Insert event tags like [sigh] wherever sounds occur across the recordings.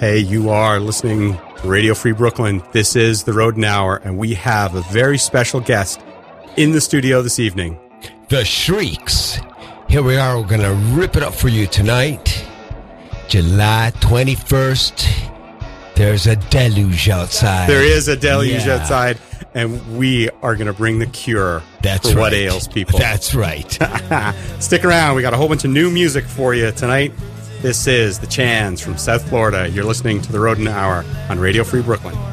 Hey, you are listening to Radio Free Brooklyn. This is the Rodent Hour, and we have a very special guest in the studio this evening. The Shrieks. Here we are. We're going to rip it up for you tonight. July 21st. There's a deluge outside. There is a deluge Yeah. outside, and we are going to bring the cure That's for right. what ails people. That's right. [laughs] Stick around. We got a whole bunch of new music for you tonight. This is the Chans from South Florida. You're listening to the Rodent Hour on Radio Free Brooklyn.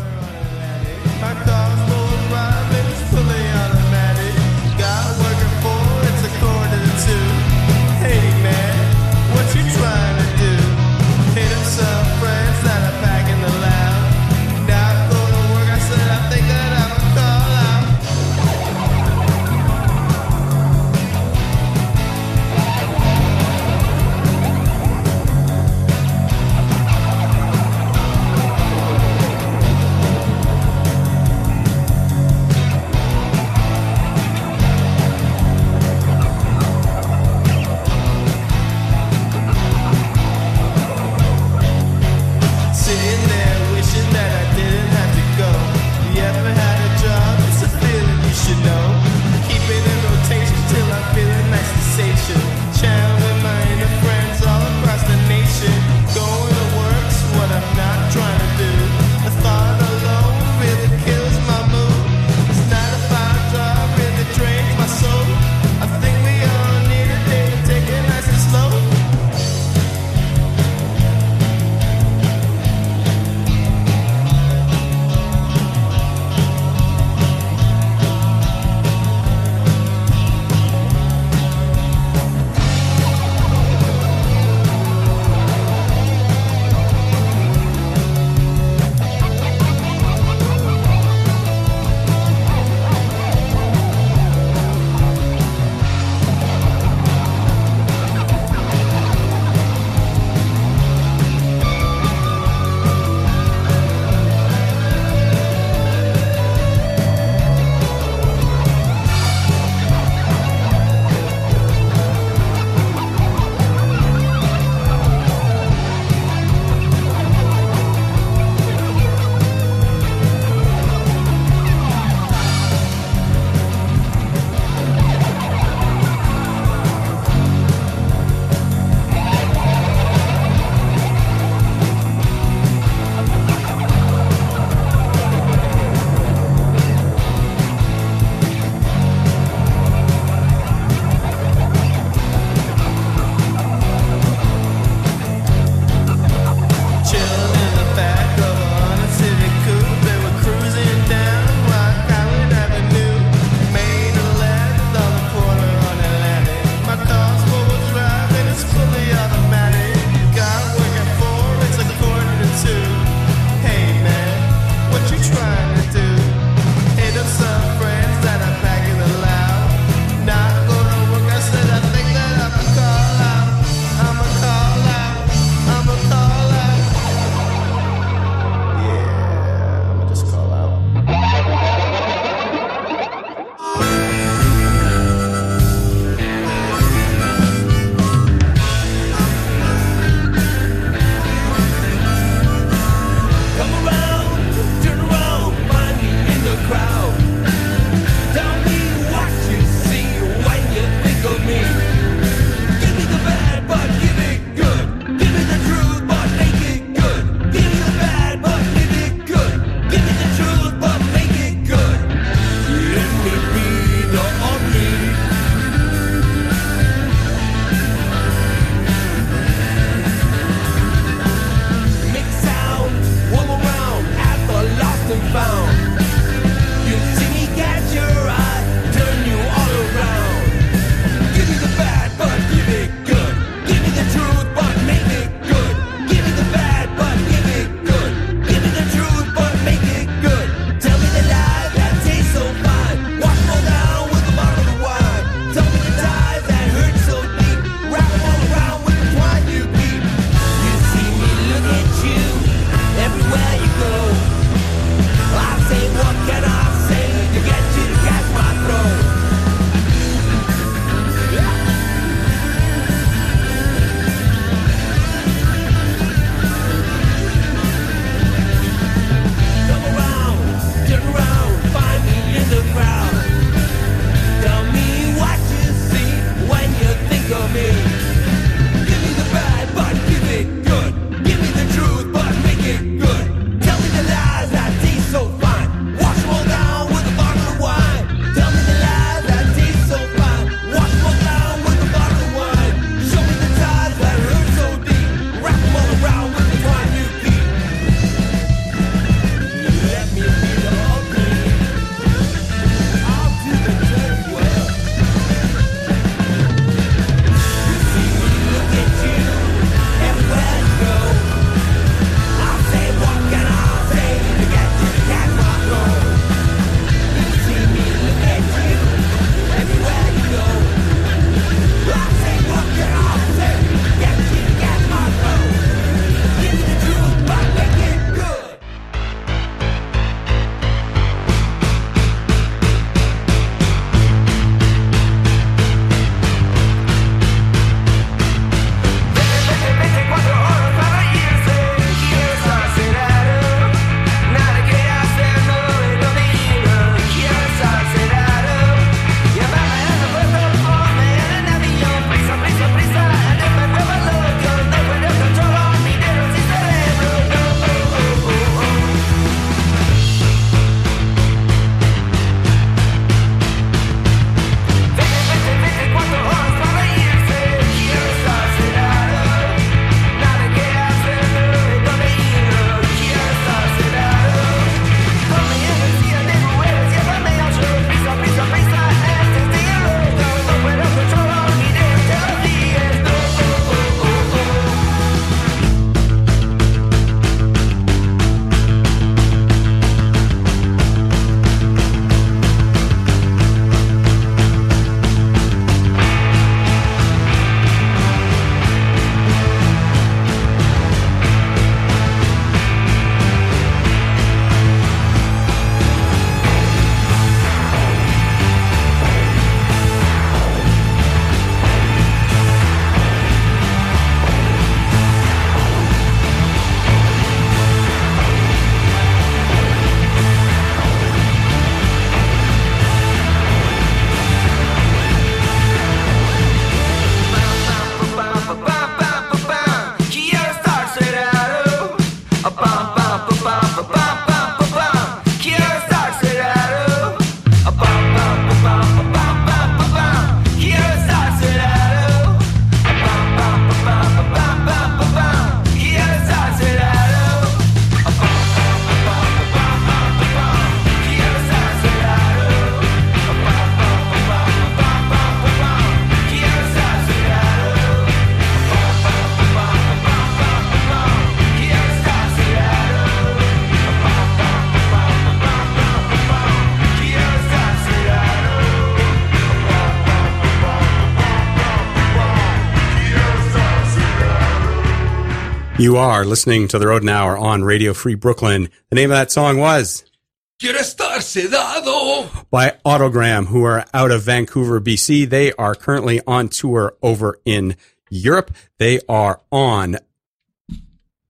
You are listening to the Rodent Hour on Radio Free Brooklyn. The name of that song was Quiero estar sedado. by Autogramm, who are out of Vancouver, BC. They are currently on tour over in Europe. They are on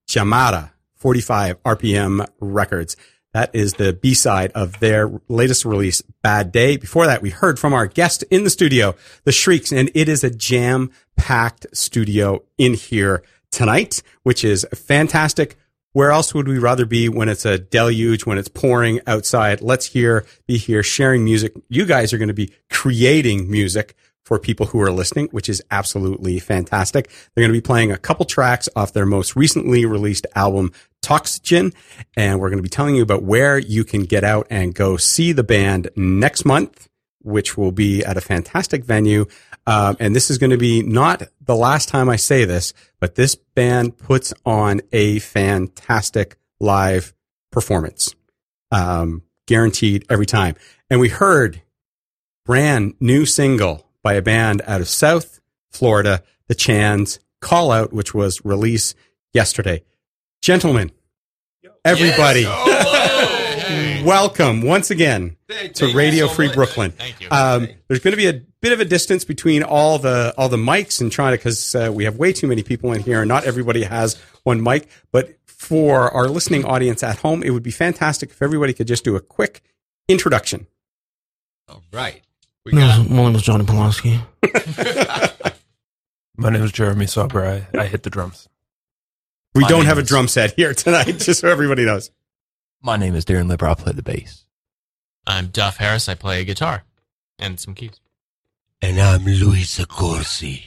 Chamada 45 RPM Records. That is the B side of their latest release, Bad Day. Before that, we heard from our guest in the studio, The Shrieks, and it is a jam packed studio in here tonight, which is fantastic. Where else would we rather be when it's a deluge, when it's pouring outside? Let's here, be here sharing music. You guys are going to be creating music for people who are listening, which is absolutely fantastic. They're going to be playing a couple tracks off their most recently released album, Toxygen. And we're going to be telling you about where you can get out and go see the band next month, which will be at a fantastic venue. Um, and this is going to be not the last time I say this, but this band puts on a fantastic live performance. Um, guaranteed every time. And we heard brand new single by a band out of South Florida, the Chans Call Out, which was released yesterday. Gentlemen, everybody, welcome once again to Radio Free Brooklyn. Thank you. Um, there's going to be a bit of a distance between all the all the mics and trying to because uh, we have way too many people in here and not everybody has one mic. But for our listening audience at home, it would be fantastic if everybody could just do a quick introduction. All right. We My got name is- my name is Jonny Polonsky. [laughs] My name is Jeremy Sauber. I, I hit the drums. We My don't name have a drum set here tonight, [laughs] just so everybody knows. My name is Darren Lipper. I play the bass. I'm Duff Harris. I play guitar and some keys. And I'm Luis Accorsi.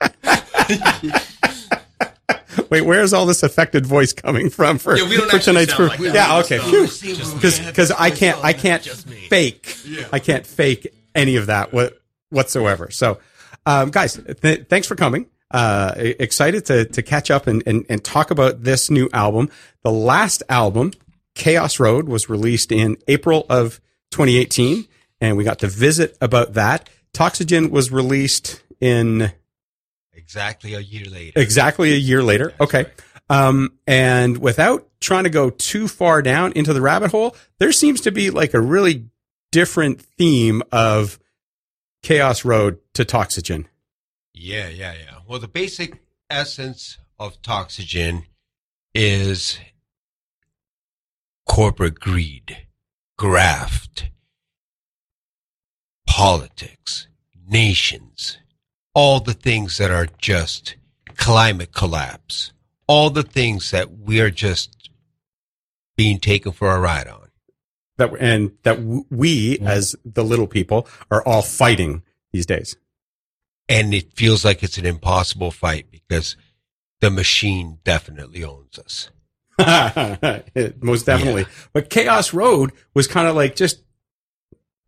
[laughs] Wait, where's all this affected voice coming from for, Yeah, we don't for tonight's sound group? like yeah, that. okay. Because because I can't I can't fake I can't fake any of that what, whatsoever. So, um, guys, th- thanks for coming. Uh, excited to to catch up and, and and talk about this new album. The last album, Chaos Road, was released in April of 2018, and we got to visit about that. Toxygen was released in Exactly a year later. exactly a year later. Okay. Um, and without trying to go too far down into the rabbit hole, there seems to be like a really different theme of Chaos Road to Toxygen. Yeah, yeah, yeah. Well, the basic essence of Toxygen is corporate greed, graft, politics, nations, all the things that are just climate collapse, all the things that we are just being taken for a ride on. That and that we mm-hmm. as the little people are all fighting these days. And it feels like it's an impossible fight because the machine definitely owns us. [laughs] Most definitely. But Chaos Road was kind of like just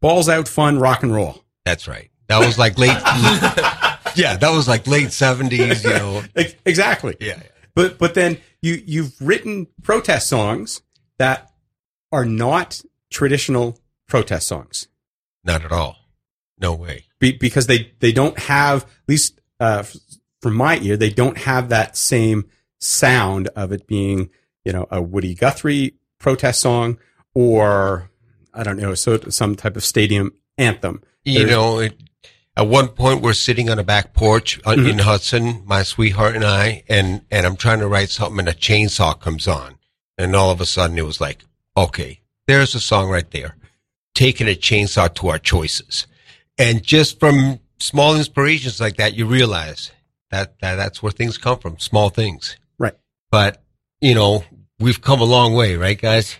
balls out fun rock and roll. That's right. That was like late. [laughs] yeah, that was like late seventies. You know. [laughs] Exactly. Yeah. But but then you you've written protest songs that are not traditional protest songs Not at all. No way. Be, because they they don't have at least uh, from my ear they don't have that same sound of it being you know a Woody Guthrie protest song or I don't know so some type of stadium anthem. You There's- know, it, at one point we're sitting on a back porch uh, in Hudson, my sweetheart and I, and and I'm trying to write something, and a chainsaw comes on, and all of a sudden it was like, okay, there's a song right there, taking a chainsaw to our choices, and just from small inspirations like that, you realize that, that that's where things come from, small things. Right. But you know, we've come a long way, right, guys?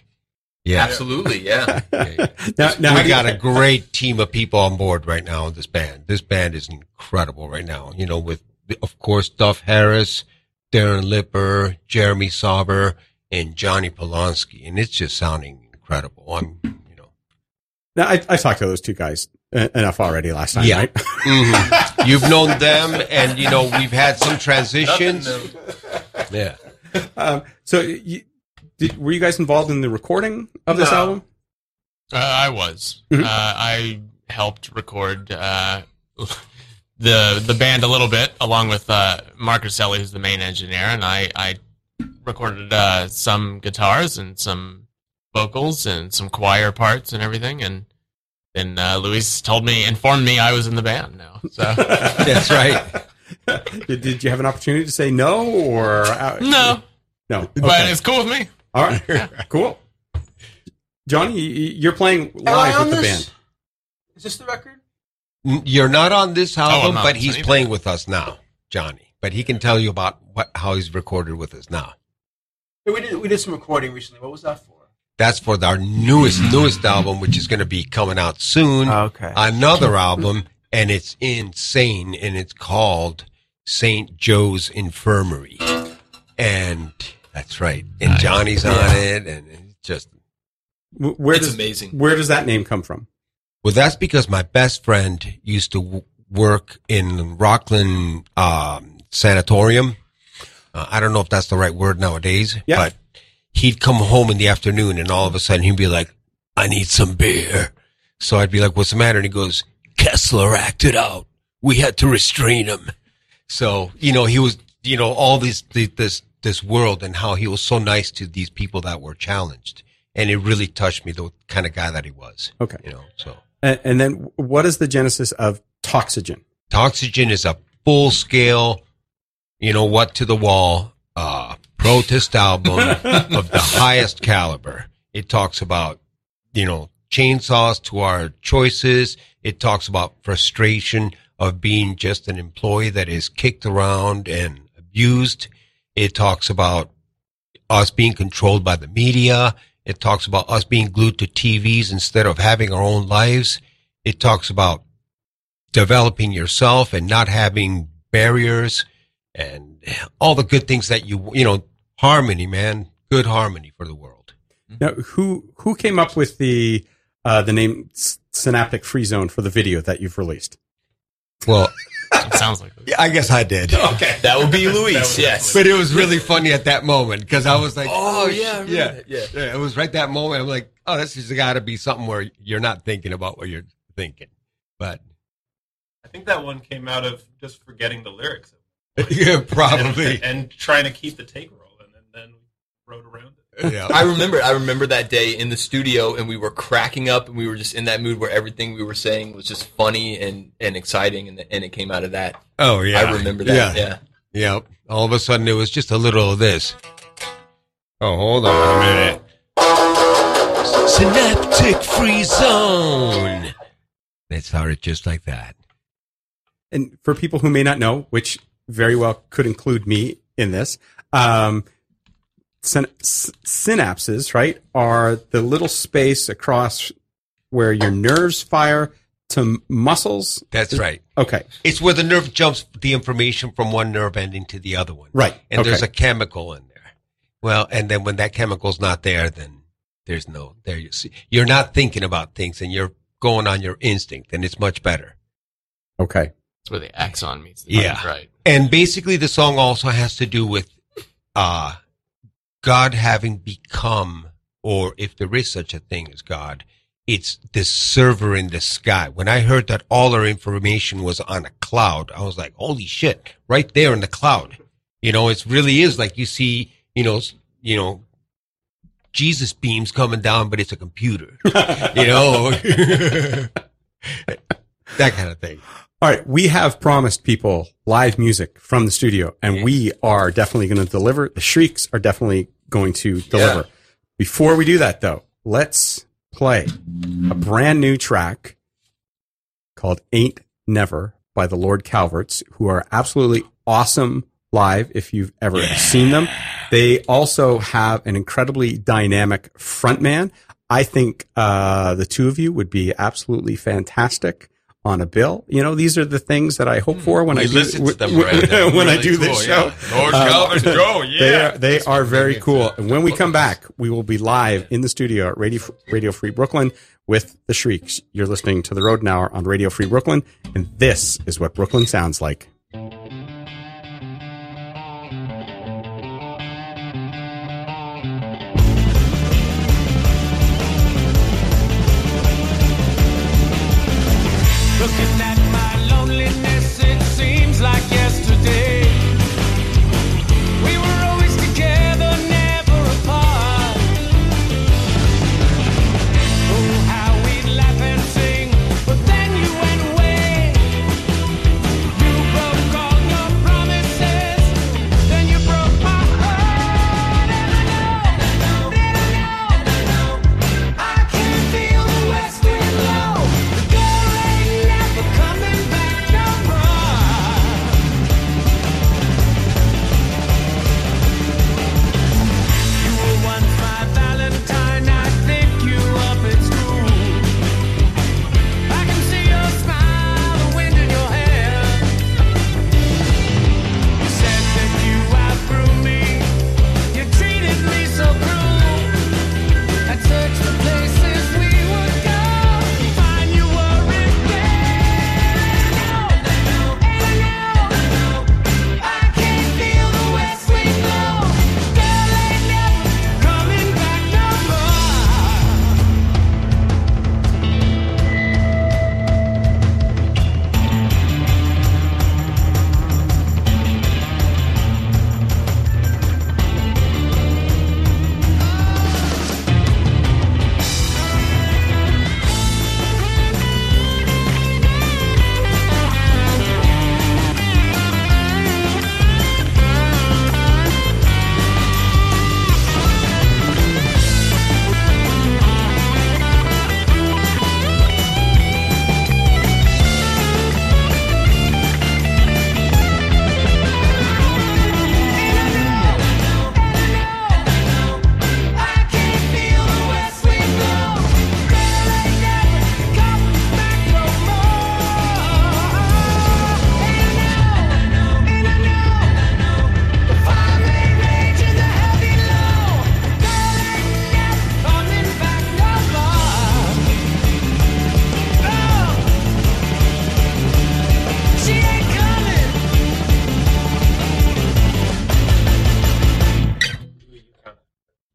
Yeah. Absolutely, yeah. [laughs] [laughs] Now, now we got a [laughs] great team of people on board right now in this band. This band is incredible right now. You know, with of course Duff Harris, Darren Lipper, Jeremy Sauber, and Jonny Polonsky, and it's just sounding incredible. I'm, you know, Now, I, I talked to those two guys uh, enough already last time, Yeah. right? Mhm. you've known them, and you know we've had some transitions. Yeah, um, so, you, did, were you guys involved in the recording of this No. album? Uh, I was. Mhm. Uh, I helped record uh, [laughs] the the band a little bit, along with uh, Marc Urselli, who's the main engineer, and I, I recorded uh, some guitars and some vocals and some choir parts and everything. And then uh, Luis told me, informed me I was in the band now. So [laughs] That's right. [laughs] did, did you have an opportunity to say no or uh, no, no? but it's cool with me. All right, [laughs] cool. Johnny, y- y- you're playing live with the this? band. Is this the record? You're not on this oh, I'm album, not. but he's Same. playing with us now, Johnny. But he can tell you about what how he's recorded with us now. Yeah, we did we did some recording recently. What was that for? That's for our newest mm-hmm. newest album, which is going to be coming out soon. Okay. Another album, and it's insane, and it's called Saint Joe's Infirmary, and that's right. And Johnny's on it, and it's just W- Where It's does amazing. where does that name come from? Well, that's because my best friend used to w- work in Rockland um, Sanatorium. Uh, I don't know if that's the right word nowadays, Yeah. but he'd come home in the afternoon and all of a sudden he'd be like, I need some beer. So I'd be like, what's the matter? And he goes, Kessler acted out. We had to restrain him. So, you know, he was, you know, all these this, this world and how he was so nice to these people that were challenged. And it really touched me, the kind of guy that he was. Okay. You know, so. And, and then what is the genesis of Toxygen? Toxygen is a full scale, you know what, to the wall, uh, protest album [laughs] of the highest caliber. It talks about, you know, chainsaws to our choices. It talks about frustration of being just an employee that is kicked around and abused. It talks about us being controlled by the media. It talks about us being glued to TVs instead of having our own lives. It talks about developing yourself and not having barriers and all the good things that you, you know, harmony, man, good harmony for the world. Now, who who came up with the uh, the name S- Synaptic Free Zone for the video that you've released? Well, It sounds like yeah, I guess I did. [laughs] Okay. That would be Luis, yes. But it was really funny at that moment because I was like, Oh, oh, yeah, yeah, yeah, yeah. yeah. It was right that moment. I'm like, oh, this has got to be something where you're not thinking about what you're thinking. But I think that one came out of just forgetting the lyrics [laughs] yeah, and, probably. and trying to keep the take rolling, and then wrote around it. Yeah. I remember I remember that day in the studio and we were cracking up and we were just in that mood where everything we were saying was just funny and, and exciting and, and it came out of that. Oh yeah, I remember that. Yeah. yeah. yeah. All of a sudden, it was just a little of this. Oh, hold on a minute. Synaptic free zone. It started just like that. And for people who may not know, which very well could include me in this, um, syn- synapses, right, are the little space across where your nerves fire to m- muscles. That's right. Okay, It's where the nerve jumps the information from one nerve ending to the other one. right. And okay. there's a chemical in there. Well, and then when that chemical's not there, then there's no there. You see, you're not thinking about things, and you're going on your instinct, and it's much better. okay. that's where the axon meets the Yeah. right. And basically, the song also has to do with uh, God having become, or if there is such a thing as God, it's this server in the sky. When I heard that all our information was on a cloud, I was like, holy shit, right there in the cloud. You know, it really is like you see, you know, you know, Jesus beams coming down, but it's a computer, [laughs] you know, [laughs] that kind of thing. All right, we have promised people live music from the studio, and we are definitely going to deliver. The Shrieks are definitely going to deliver. Before we do that, though, let's play a brand new track called Ain't Never by the Lord Calverts, who are absolutely awesome live if you've ever seen them. They also have an incredibly dynamic frontman. I think uh, the two of you would be absolutely fantastic on a bill. You know, these are the things that I hope for when We I do them, [laughs] when, right? When I really do this cool, show. yeah. Lord Um, Calvert, go, [laughs] yeah. They are, they are very cool. And when we come back, we will be live in the studio at Radio, Radio Free Brooklyn with the Shrieks. You're listening to the Rodent Hour on Radio Free Brooklyn, and this is what Brooklyn sounds like.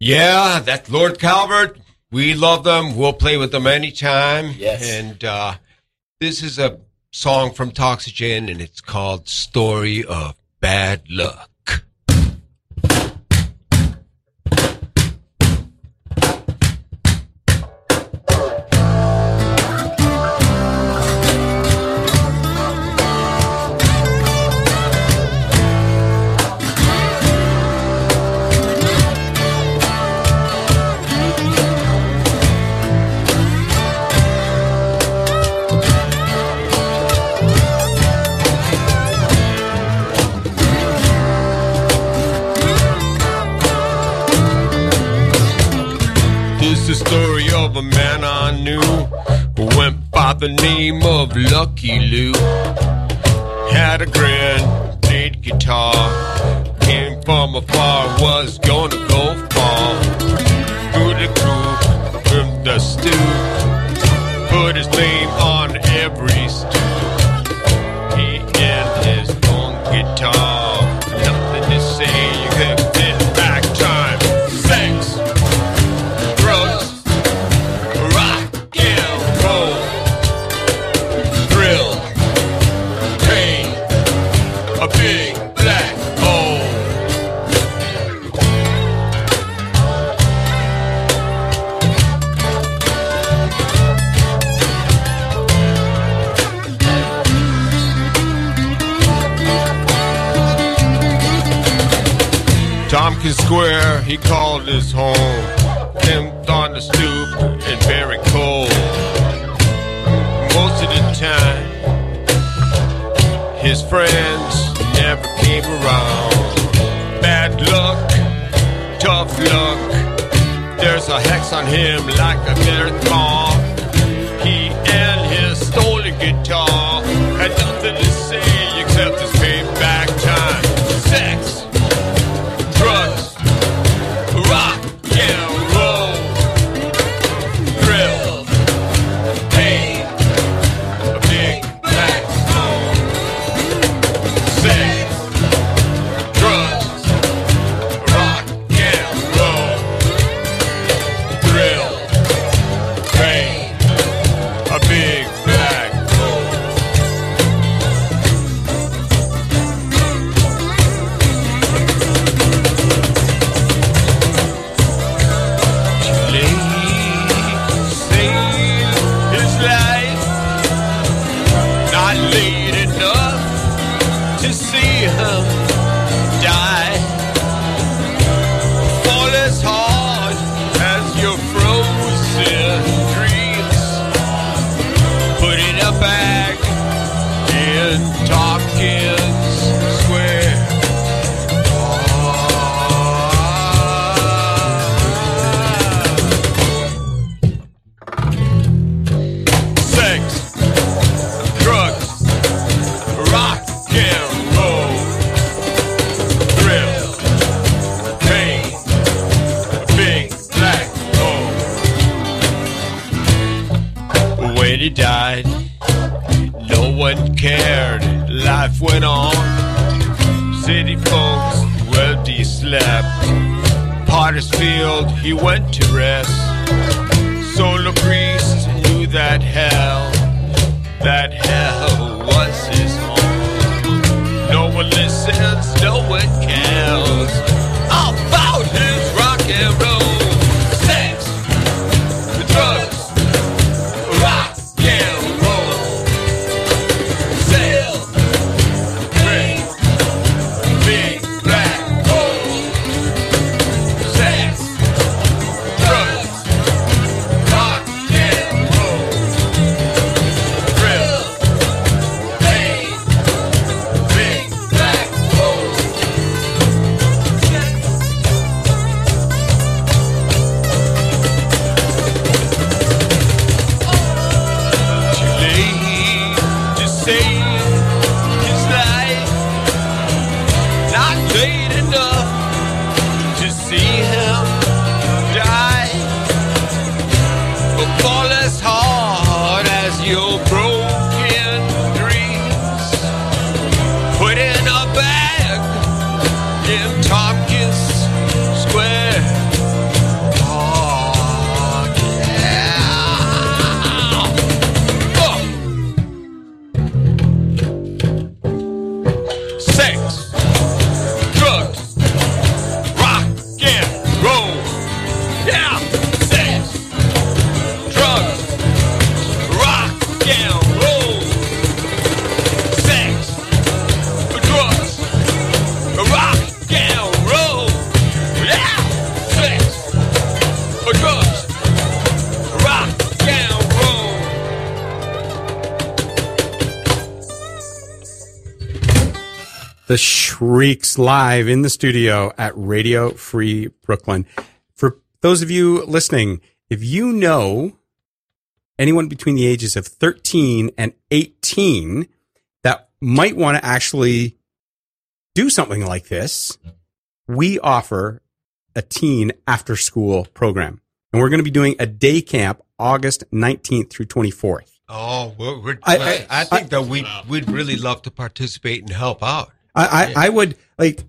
Yeah, that Lord Calvert. We love them. We'll play with them anytime. Yes. And uh, this is a song from Toxygen, and it's called Story of Bad Luck. the name of Lucky Luke. Had a grin, played guitar. Came from afar, was gonna go far. Through the crew, from the stew. Shrieks live in the studio at Radio Free Brooklyn. For those of you listening, if you know anyone between the ages of 13 and 18 that might want to actually do something like this, we offer a teen after school program. And we're going to be doing a day camp August 19th through 24th. Oh, we're, we're, I- I, I- I, think that we we'd really love to participate and help out. I, I, I would like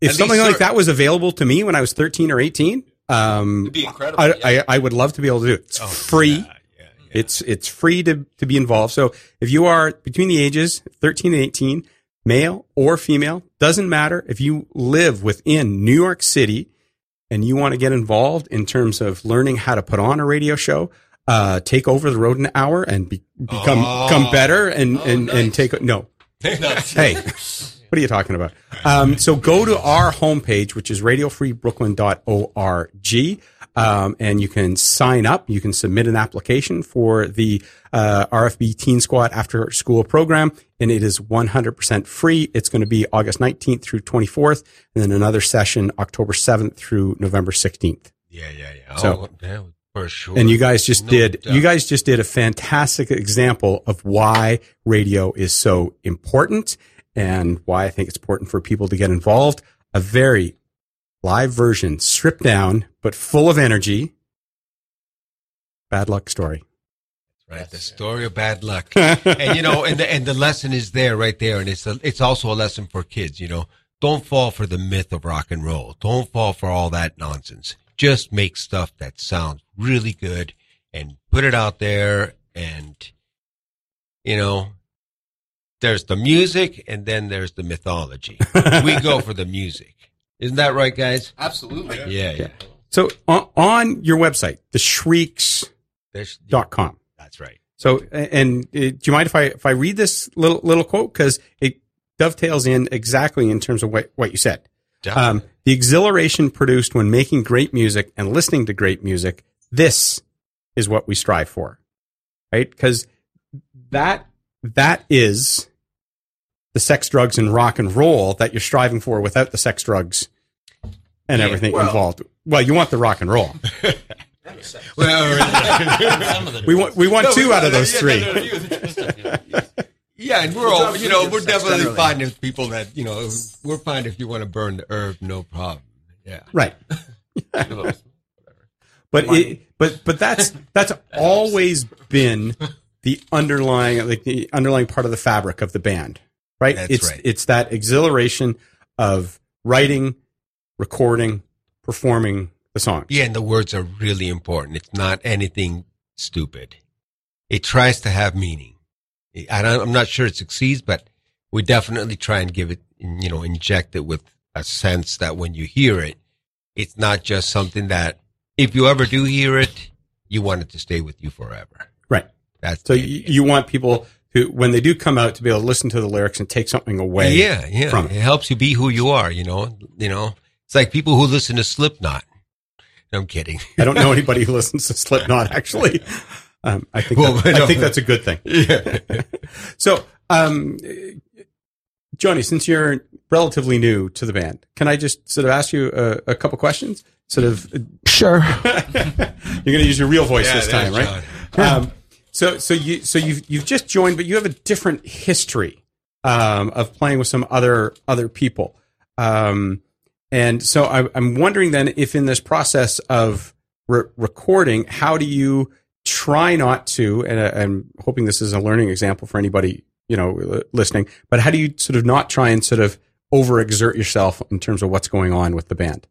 if something like that was available to me when I was 13 or 18. Um, It'd be incredible. I, yeah. I, I would love to be able to do it. It's Oh, free. yeah, yeah, yeah. It's it's free to to be involved. So if you are between the ages 13 and 18, male or female, doesn't matter. If you live within New York City and you want to get involved in terms of learning how to put on a radio show, uh, take over the Rodent Hour and be, become Oh. become better and and and nice. take no. [laughs] hey, what are you talking about? Um, so go to our homepage, which is radiofreebrooklyn.org, um, and you can sign up. You can submit an application for the uh, RFB Teen Squad After School program, and it is 100% free. It's going to be August 19th through 24th, and then another session October 7th through November 16th. yeah, yeah, yeah. So- oh, yeah, for sure. And you guys just No did, doubt. you guys just did a fantastic example of why radio is so important and why I think it's important for people to get involved. A very live version, stripped down, but full of energy. Bad luck story. right, the story of bad luck. [laughs] and you know, and the and the lesson is there, right there, and it's a, it's also a lesson for kids. You know, don't fall for the myth of rock and roll. Don't fall for all that nonsense. Just make stuff that sounds really good and put it out there. And you know, there's the music, and then there's the mythology. [laughs] we go for the music. Isn't that right, guys? Absolutely. Yeah, yeah. So on, on your website, theshrieks.com. There's, that's right. So, and uh, do you mind if I if I read this little little quote because it dovetails in exactly in terms of what what you said. Um, the exhilaration produced when making great music and listening to great music. This is what we strive for, right? Because that that is the sex, drugs, and rock and roll that you're striving for without the sex, drugs, and Yeah, everything well- involved. Well, you want the rock and roll. [laughs] well, Some of the We want we want No, two we- out of those yeah, three. no, no, Yeah, and we're all, you know, we're definitely generally. fine if people that, you know, we're fine if you want to burn the herb, no problem. Yeah. Right. [laughs] [laughs] But it, but but that's [laughs] that's always been [laughs] the underlying like the underlying part of the fabric of the band, right? That's it's right. it's that exhilaration of writing, recording, performing the song. Yeah, and the words are really important. It's not anything stupid. It tries to have meaning. I don't, I'm not sure it succeeds, but we definitely try and give it, you know, inject it with a sense that when you hear it, it's not just something that if you ever do hear it, you want it to stay with you forever. Right. That's So you, you want people who, when they do come out, to be able to listen to the lyrics and take something away. yeah, yeah. from it it. helps you be who you are. You know, you know. It's like people who listen to Slipknot. I'm kidding. [laughs] I don't know anybody who [laughs] listens to Slipknot actually. Um, I think Well, that- no. I think that's a good thing. [laughs] yeah. So, um, Jonny, since you're relatively new to the band, can I just sort of ask you a, a couple questions? Sort of, Sure. [laughs] [laughs] you're going to use your real voice Yeah, this time, right? Um, so, so you, so you've you've just joined, but you have a different history um, of playing with some other other people, um, and so I, I'm wondering then if in this process of re- recording, how do you try not to? And I- I'm hoping this is a learning example for anybody you know listening. But how do you sort of not try and sort of overexert yourself in terms of what's going on with the band?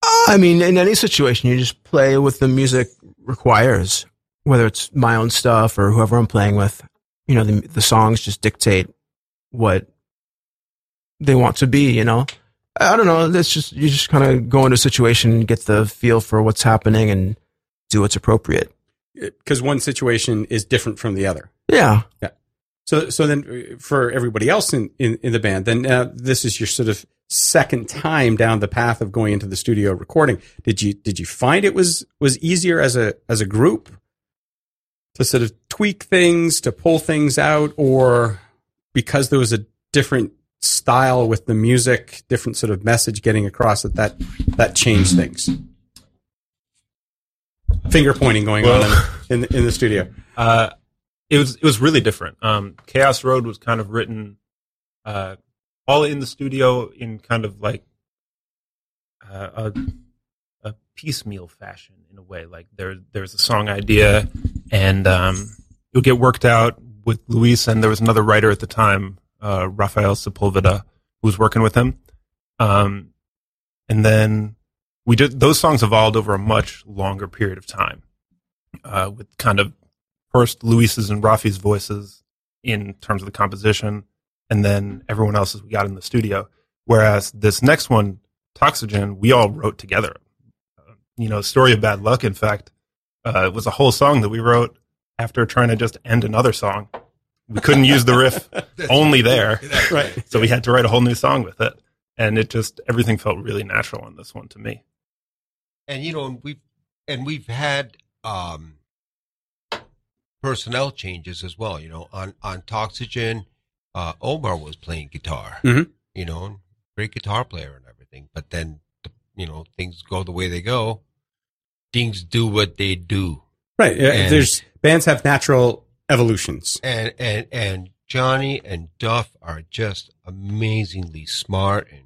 Uh, I mean, in any situation, you just play what the music requires, whether it's my own stuff or whoever I'm playing with. You know, the, the songs just dictate what they want to be, you know? I I don't know. That's just, you just kind of go into a situation, get the feel for what's happening and do what's appropriate. Uh, because one situation is different from the other. Yeah. Yeah. So, so then uh, for everybody else in, in, in the band, then uh, this is your sort of second time down the path of going into the studio recording. Did you, did you find it was, was easier as a, as a group to sort of tweak things, to pull things out, or because there was a different style with the music, different sort of message getting across that that, that changed things? Finger pointing going on in, in, the- in the studio. [laughs] Uh, it was it was really different. Um, Chaos Road was kind of written uh, all in the studio in kind of like uh, a a piecemeal fashion in a way. Like there there's a song idea, and um, it would get worked out with Luis, and there was another writer at the time, uh, Rafael Sepulveda, who was working with him. Um, and then we did those songs evolved over a much longer period of time, uh, with kind of first Luis's and Rafi's voices in terms of the composition, and then everyone else's we got in the studio. Whereas this next one, Toxygen, we all wrote together. Uh, you know, Story of Bad Luck, in fact, uh, it was a whole song that we wrote after trying to just end another song. We couldn't use the riff [laughs] only there. [laughs] Right. So we had to write a whole new song with it. And it just, everything felt really natural on this one to me. and you know and we've and we've had um personnel changes as well you know on on toxygen uh omar was playing guitar Mhm. you know great guitar player and everything but then the, you know things go the way they go things do what they do Right. Yeah, And- There's bands have natural evolutions. and and and jonny and duff are just amazingly smart and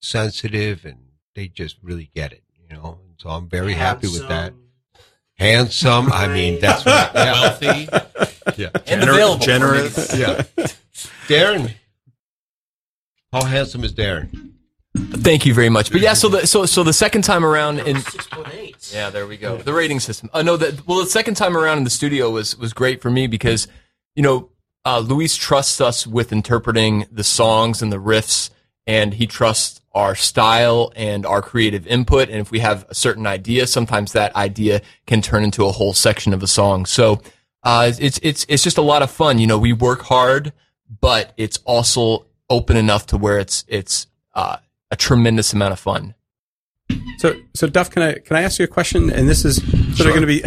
sensitive and they just really get it you know so i'm very happy with that handsome i mean that's what [laughs] yeah. Wealthy yeah and Gener- available. generous. Yeah. Darren. How handsome is Darren? Thank you very much. But yeah, so the so so the second time around in Six point eight. Yeah, there we go. The rating system. Uh, no, that well, the second time around in the studio was was great for me because, you know, uh, Luis trusts us with interpreting the songs and the riffs, and he trusts our style and our creative input. And if we have a certain idea, sometimes that idea can turn into a whole section of a song. So uh, it's it's it's just a lot of fun. You know, we work hard, but it's also open enough to where it's it's uh, a tremendous amount of fun. So, so Duff, can I can I ask you a question? And this is sort of going to be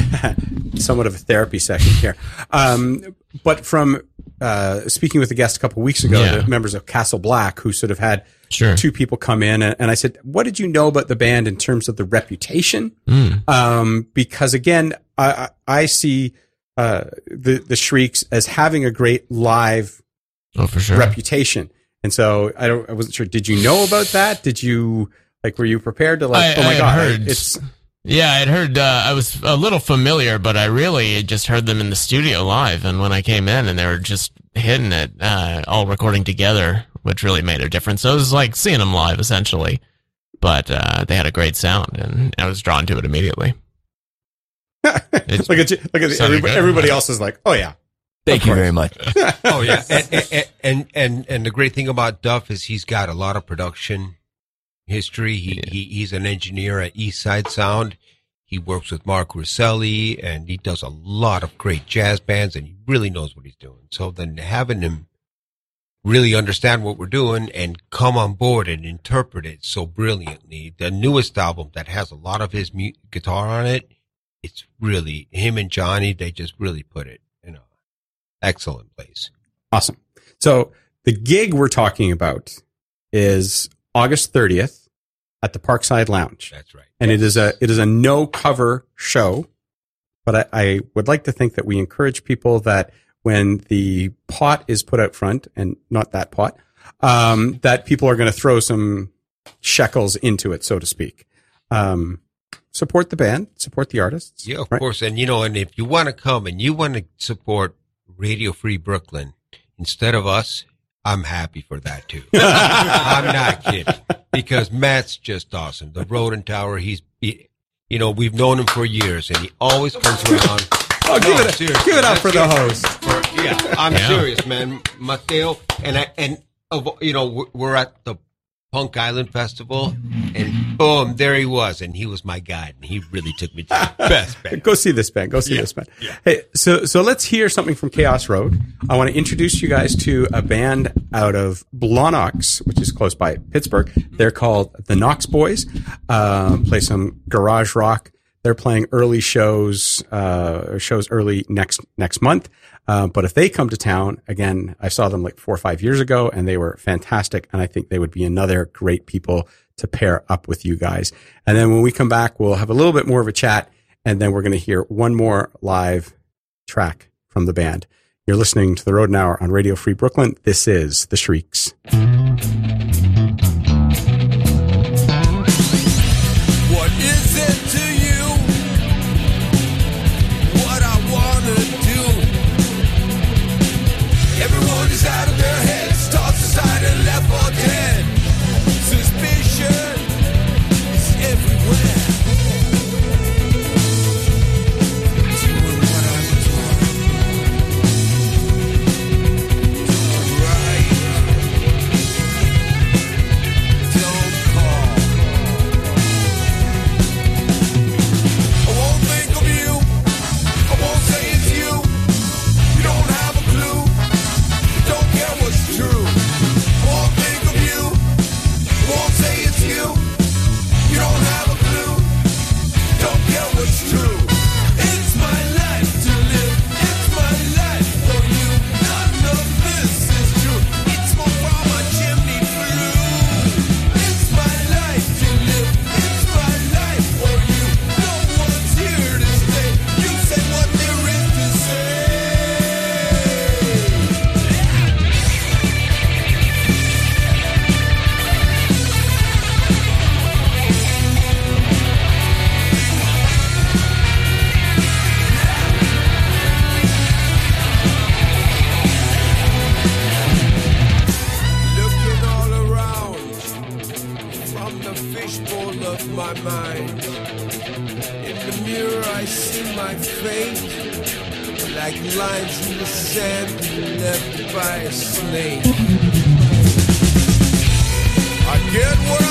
[laughs] somewhat of a therapy session here. Um, but from uh, speaking with a guest a couple of weeks ago, Yeah. the members of Castle Black, who sort of had Sure. two people come in, and, and I said, "What did you know about the band in terms of the reputation?" Mm. Um, because again, I, I I see uh, the the Shrieks as having a great live Oh, for sure. reputation, and so I don't I wasn't sure. Did you know about that? Did you like were you prepared to like? I- oh my I god, heard- it's Yeah, I'd heard. Uh, I was a little familiar, but I really just heard them in the studio live. And when I came in, and they were just hitting it, uh, all recording together, which really made a difference. So it was like seeing them live, essentially. But uh, they had a great sound, and I was drawn to it immediately. [laughs] It's- look at you, look at the, everybody, good. everybody else is like, oh yeah, Thank you very much. [laughs] Oh yeah, and, and and and and the great thing about Duff is he's got a lot of production history. He, he he's an engineer at East Side Sound. He works with Marc Urselli, and he does a lot of great jazz bands, and he really knows what he's doing. So then having him really understand what we're doing and come on board and interpret it so brilliantly. The newest album that has a lot of his mu- guitar on it, it's really him and Jonny. They just really put it in a excellent place. awesome. So the gig we're talking about is August 30th at the Parkside Lounge. That's right. and it is a it is a no cover show. But I, I would like to think that we encourage people that when the pot is put out front, and not that pot, um, that people are going to throw some shekels into it, so to speak. Um, support the band, support the artists. Yeah, of right? course. And you know, and if you want to come and you want to support Radio Free Brooklyn instead of us, I'm happy for that too. [laughs] I'm not kidding because Matt's just awesome. The Rodent Hour, he's, he, you know, we've known him for years and he always comes around. Oh, give No, it, seriously, give it up for the host. for- yeah, I'm Yeah. serious, man. Mateo and I, and of you know we're at the Punk Island Festival, and boom, there he was, and he was my guide, and he really took me to the [laughs] best band. Go see this band. Go see yeah. this band. Yeah. Hey, so so let's hear something from Chaos Road. I want to introduce you guys to a band out of Blawnox, which is close by Pittsburgh. They're called the Nox Boys. Um, play some garage rock. They're playing early shows, uh, shows early next next month. Um, but if they come to town again, I saw them like four or five years ago and they were fantastic. And I think they would be another great people to pair up with you guys. And then when we come back, we'll have a little bit more of a chat and then we're going to hear one more live track from the band. You're listening to the Rodent Hour on Radio Free Brooklyn. This is The Shrieks. I see my fate like lines in the sand left by a snake. I get what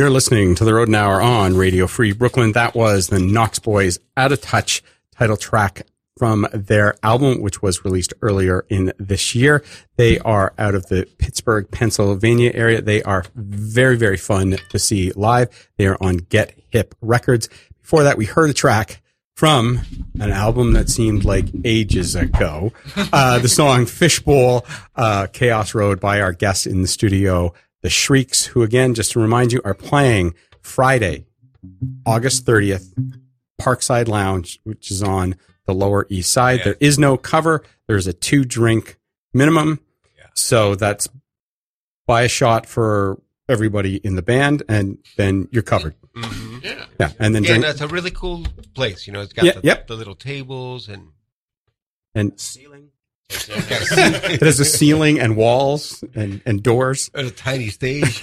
You're listening to the Rodent Hour on Radio Free Brooklyn. That was the Nox Boys Out of Touch title track from their album, which was released earlier in this year. They are out of the Pittsburgh, Pennsylvania area. They are very, very fun to see live. They are on Get Hip Records. Before that, we heard a track from an album that seemed like ages ago. Uh, the song Fishbowl, uh, Chaos Road by our guest in the studio, The Shrieks, who again, just to remind you, are playing Friday, August 30th, Parkside Lounge, which is on the Lower East Side. There is no cover. There's a two drink minimum. So that's buy a shot for everybody in the band and then you're covered. Mm-hmm. Yeah. Yeah. And then Yeah, and drink that's a really cool place. You know, it's got Yeah, the, yep. the little tables and and Ceiling. [laughs] it has a ceiling and walls and, and doors. a tiny stage. [laughs]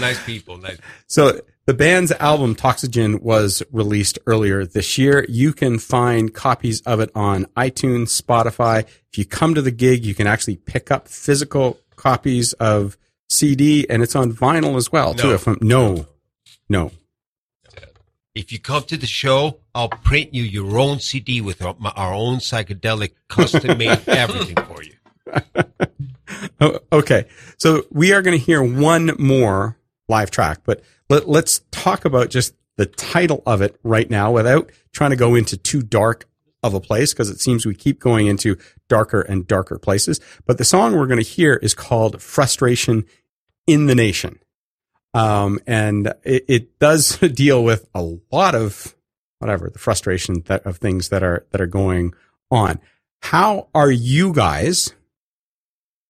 nice people. Nice. So the band's album Toxygen was released earlier this year. You can find copies of it on iTunes, Spotify. If you come to the gig, you can actually pick up physical copies of CD and it's on vinyl as well too. If I'm, no, no. If you come to the show, I'll print you your own CD with our, my, our own psychedelic custom made [laughs] everything for you. Oh, okay. So we are going to hear one more live track, but let, let's talk about just the title of it right now without trying to go into too dark of a place because it seems we keep going into darker and darker places. But the song we're going to hear is called Frustration in the Nation. Um, and it, it does [laughs] deal with a lot of whatever the frustration that of things that are, that are going on. How are you guys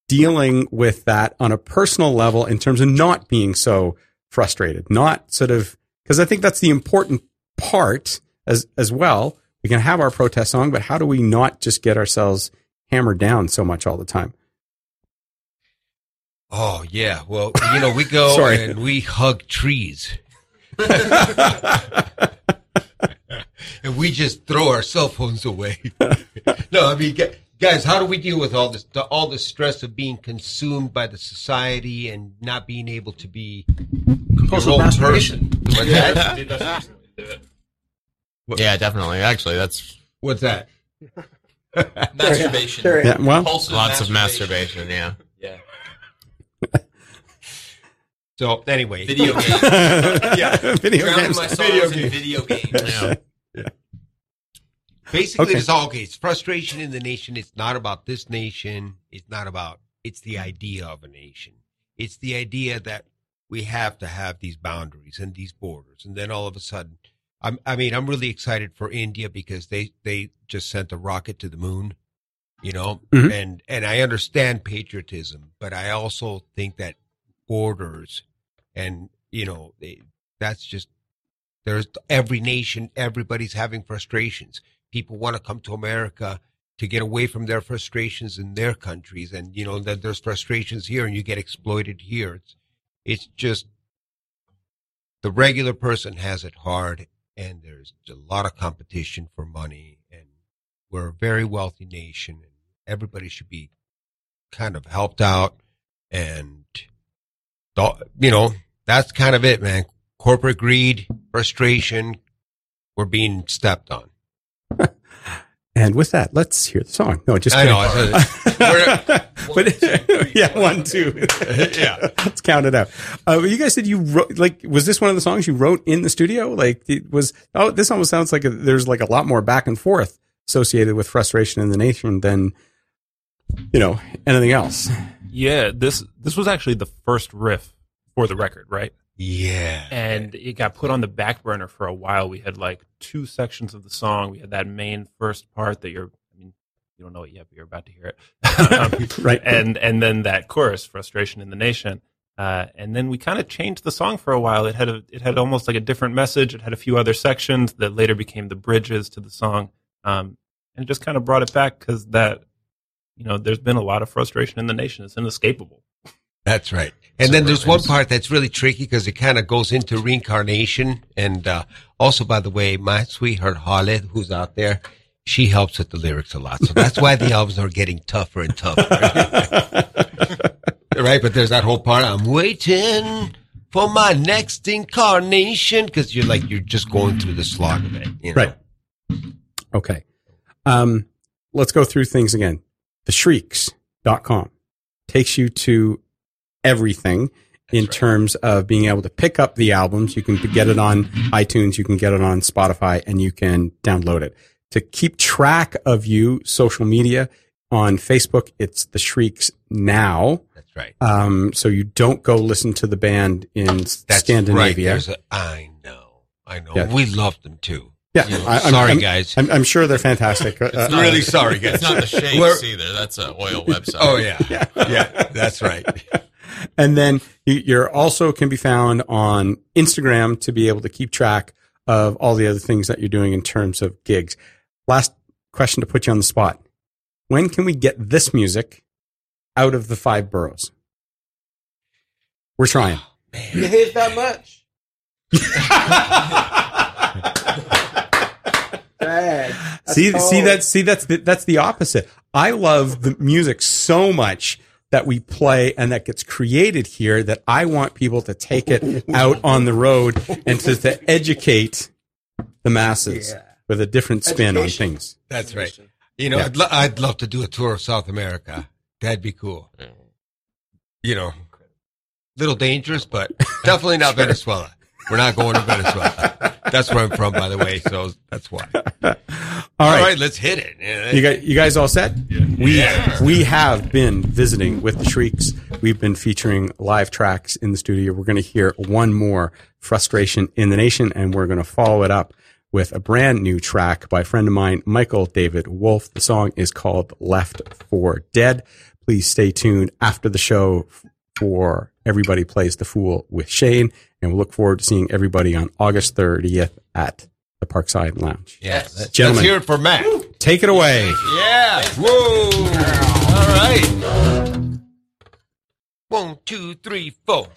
dealing with that on a personal level in terms of not being so frustrated, not sort of, because I think that's the important part as, as well. We can have our protest song, but how do we not just get ourselves hammered down so much all the time? Oh yeah. Well, you know, we go [laughs] and we hug trees. [laughs] [laughs] and we just throw our cell phones away. [laughs] no, I mean, guys, how do we deal with all this, the, all the stress of being consumed by the society and not being able to be Compulsive your own person? That? [laughs] Yeah, definitely. Actually, that's What's that? [laughs] Masturbation. Yeah, well, Compulsive lots of masturbation. Yeah. Yeah. So anyway, Video games. yeah, video Drowning games. my songs in video games. Yeah. Basically, Okay. it's all okay. It's frustration in the nation. It's not about this nation. It's not about, it's the idea of a nation. It's the idea that we have to have these boundaries and these borders. And then all of a sudden, I'm, I mean, I'm really excited for India because they, they just sent a rocket to the moon, you know, Mhm. and, and I understand patriotism, but I also think that borders and, you know, they, that's just, there's every nation, everybody's having frustrations people want to come to America to get away from their frustrations in their countries. And, you know, that there's frustrations here and you get exploited here. It's, it's just the regular person has it hard and there's a lot of competition for money and we're a very wealthy nation and everybody should be kind of helped out. And, you know, that's kind of it, man. Corporate greed, frustration, we're being stepped on. [laughs] And with that, let's hear the song. No, just I know. kidding. I [laughs] [laughs] but yeah, one, two. Yeah. Let's count it out. Uh, you guys said you wrote, like, was this one of the songs you wrote in the studio? Like, it was, oh, this almost sounds like a, there's like a lot more back and forth associated with frustration in the nation than, you know, anything else. Yeah, this this was actually the first riff for the record, right? yeah. And it got put on the back burner for a while. We had like two sections of the song. We had that main first part that you're, I mean, you don't know it yet, but you're about to hear it. [laughs] Um, [laughs] Right. and and then that chorus, "Frustration in the Nation," uh, and then we kind of changed the song for a while. It had a, it had almost like a different message. It had a few other sections that later became the bridges to the song, um, and just kind of brought it back because that, you know, there's been a lot of frustration in the nation. It's inescapable. That's right. And then there's one part that's really tricky because it kind of goes into reincarnation. And uh, also, by the way, my sweetheart Holly, who's out there, she helps with the lyrics a lot. So that's why the albums are getting tougher and tougher. [laughs] right? But there's that whole part. I'm waiting for my next incarnation because you're like you're just going through the slog of it, you know? Right. Okay. Um, let's go through things again. The shrieks.com takes you to everything in terms of being able to pick up the albums. You can get it on iTunes, you can get it on Spotify, and you can download it. To keep track of you, social media on Facebook, it's the Shrieks Now. That's right. Um, so you don't go listen to the band in That's. Scandinavia. There's a, I know, I know. Yeah. We love them too. yeah, You know, I- I'm- sorry, I'm- guys. I'm, I'm sure they're fantastic. [laughs] Uh, It's not- really sorry, [laughs] guys. It's not the shakes We're- either. That's an oil website. Oh yeah, [laughs] yeah, that's right. And then you- you're also can be found on Instagram to be able to keep track of all the other things that you're doing in terms of gigs. Last question to put you on the spot. When can we get this music out of the five boroughs? We're trying. Oh, you hate that much? [laughs] See, see that, see that's the, that's the opposite. I love the music so much that we play and that gets created here that I want people to take it out on the road and to, to educate the masses Yeah. with a different spin Education. on things. That's right. You know, Yeah. I'd, lo- I'd love to do a tour of South America. That'd be cool. You know, little dangerous, but definitely not [laughs] Venezuela. We're not going to Venezuela. That's where I'm from, by the way. So that's why. All All right. right, let's hit it. Yeah, You guys, you guys all set? We Yeah. we have been visiting with the Shrieks. We've been featuring live tracks in the studio. We're going to hear one more "Frustration in the Nation," and we're going to follow it up with a brand new track by a friend of mine, Michael David Wolf. The song is called "Left for Dead." Please stay tuned after the show for "Everybody Plays the Fool" with Shane, and we'll look forward to seeing everybody on August 30th at the Parkside Lounge. Let's, Gentlemen. let's hear it for Matt. Take it away. Yeah. Whoa. All right. One, two, three, four.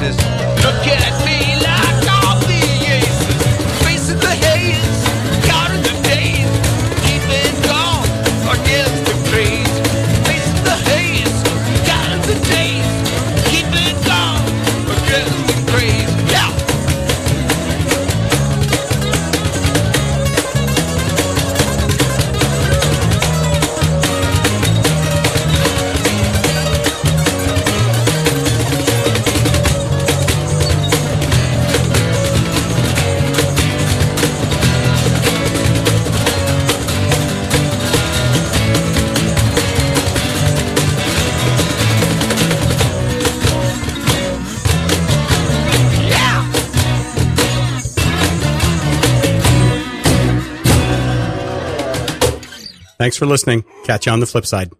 Faces. For listening. Catch you on the flip side.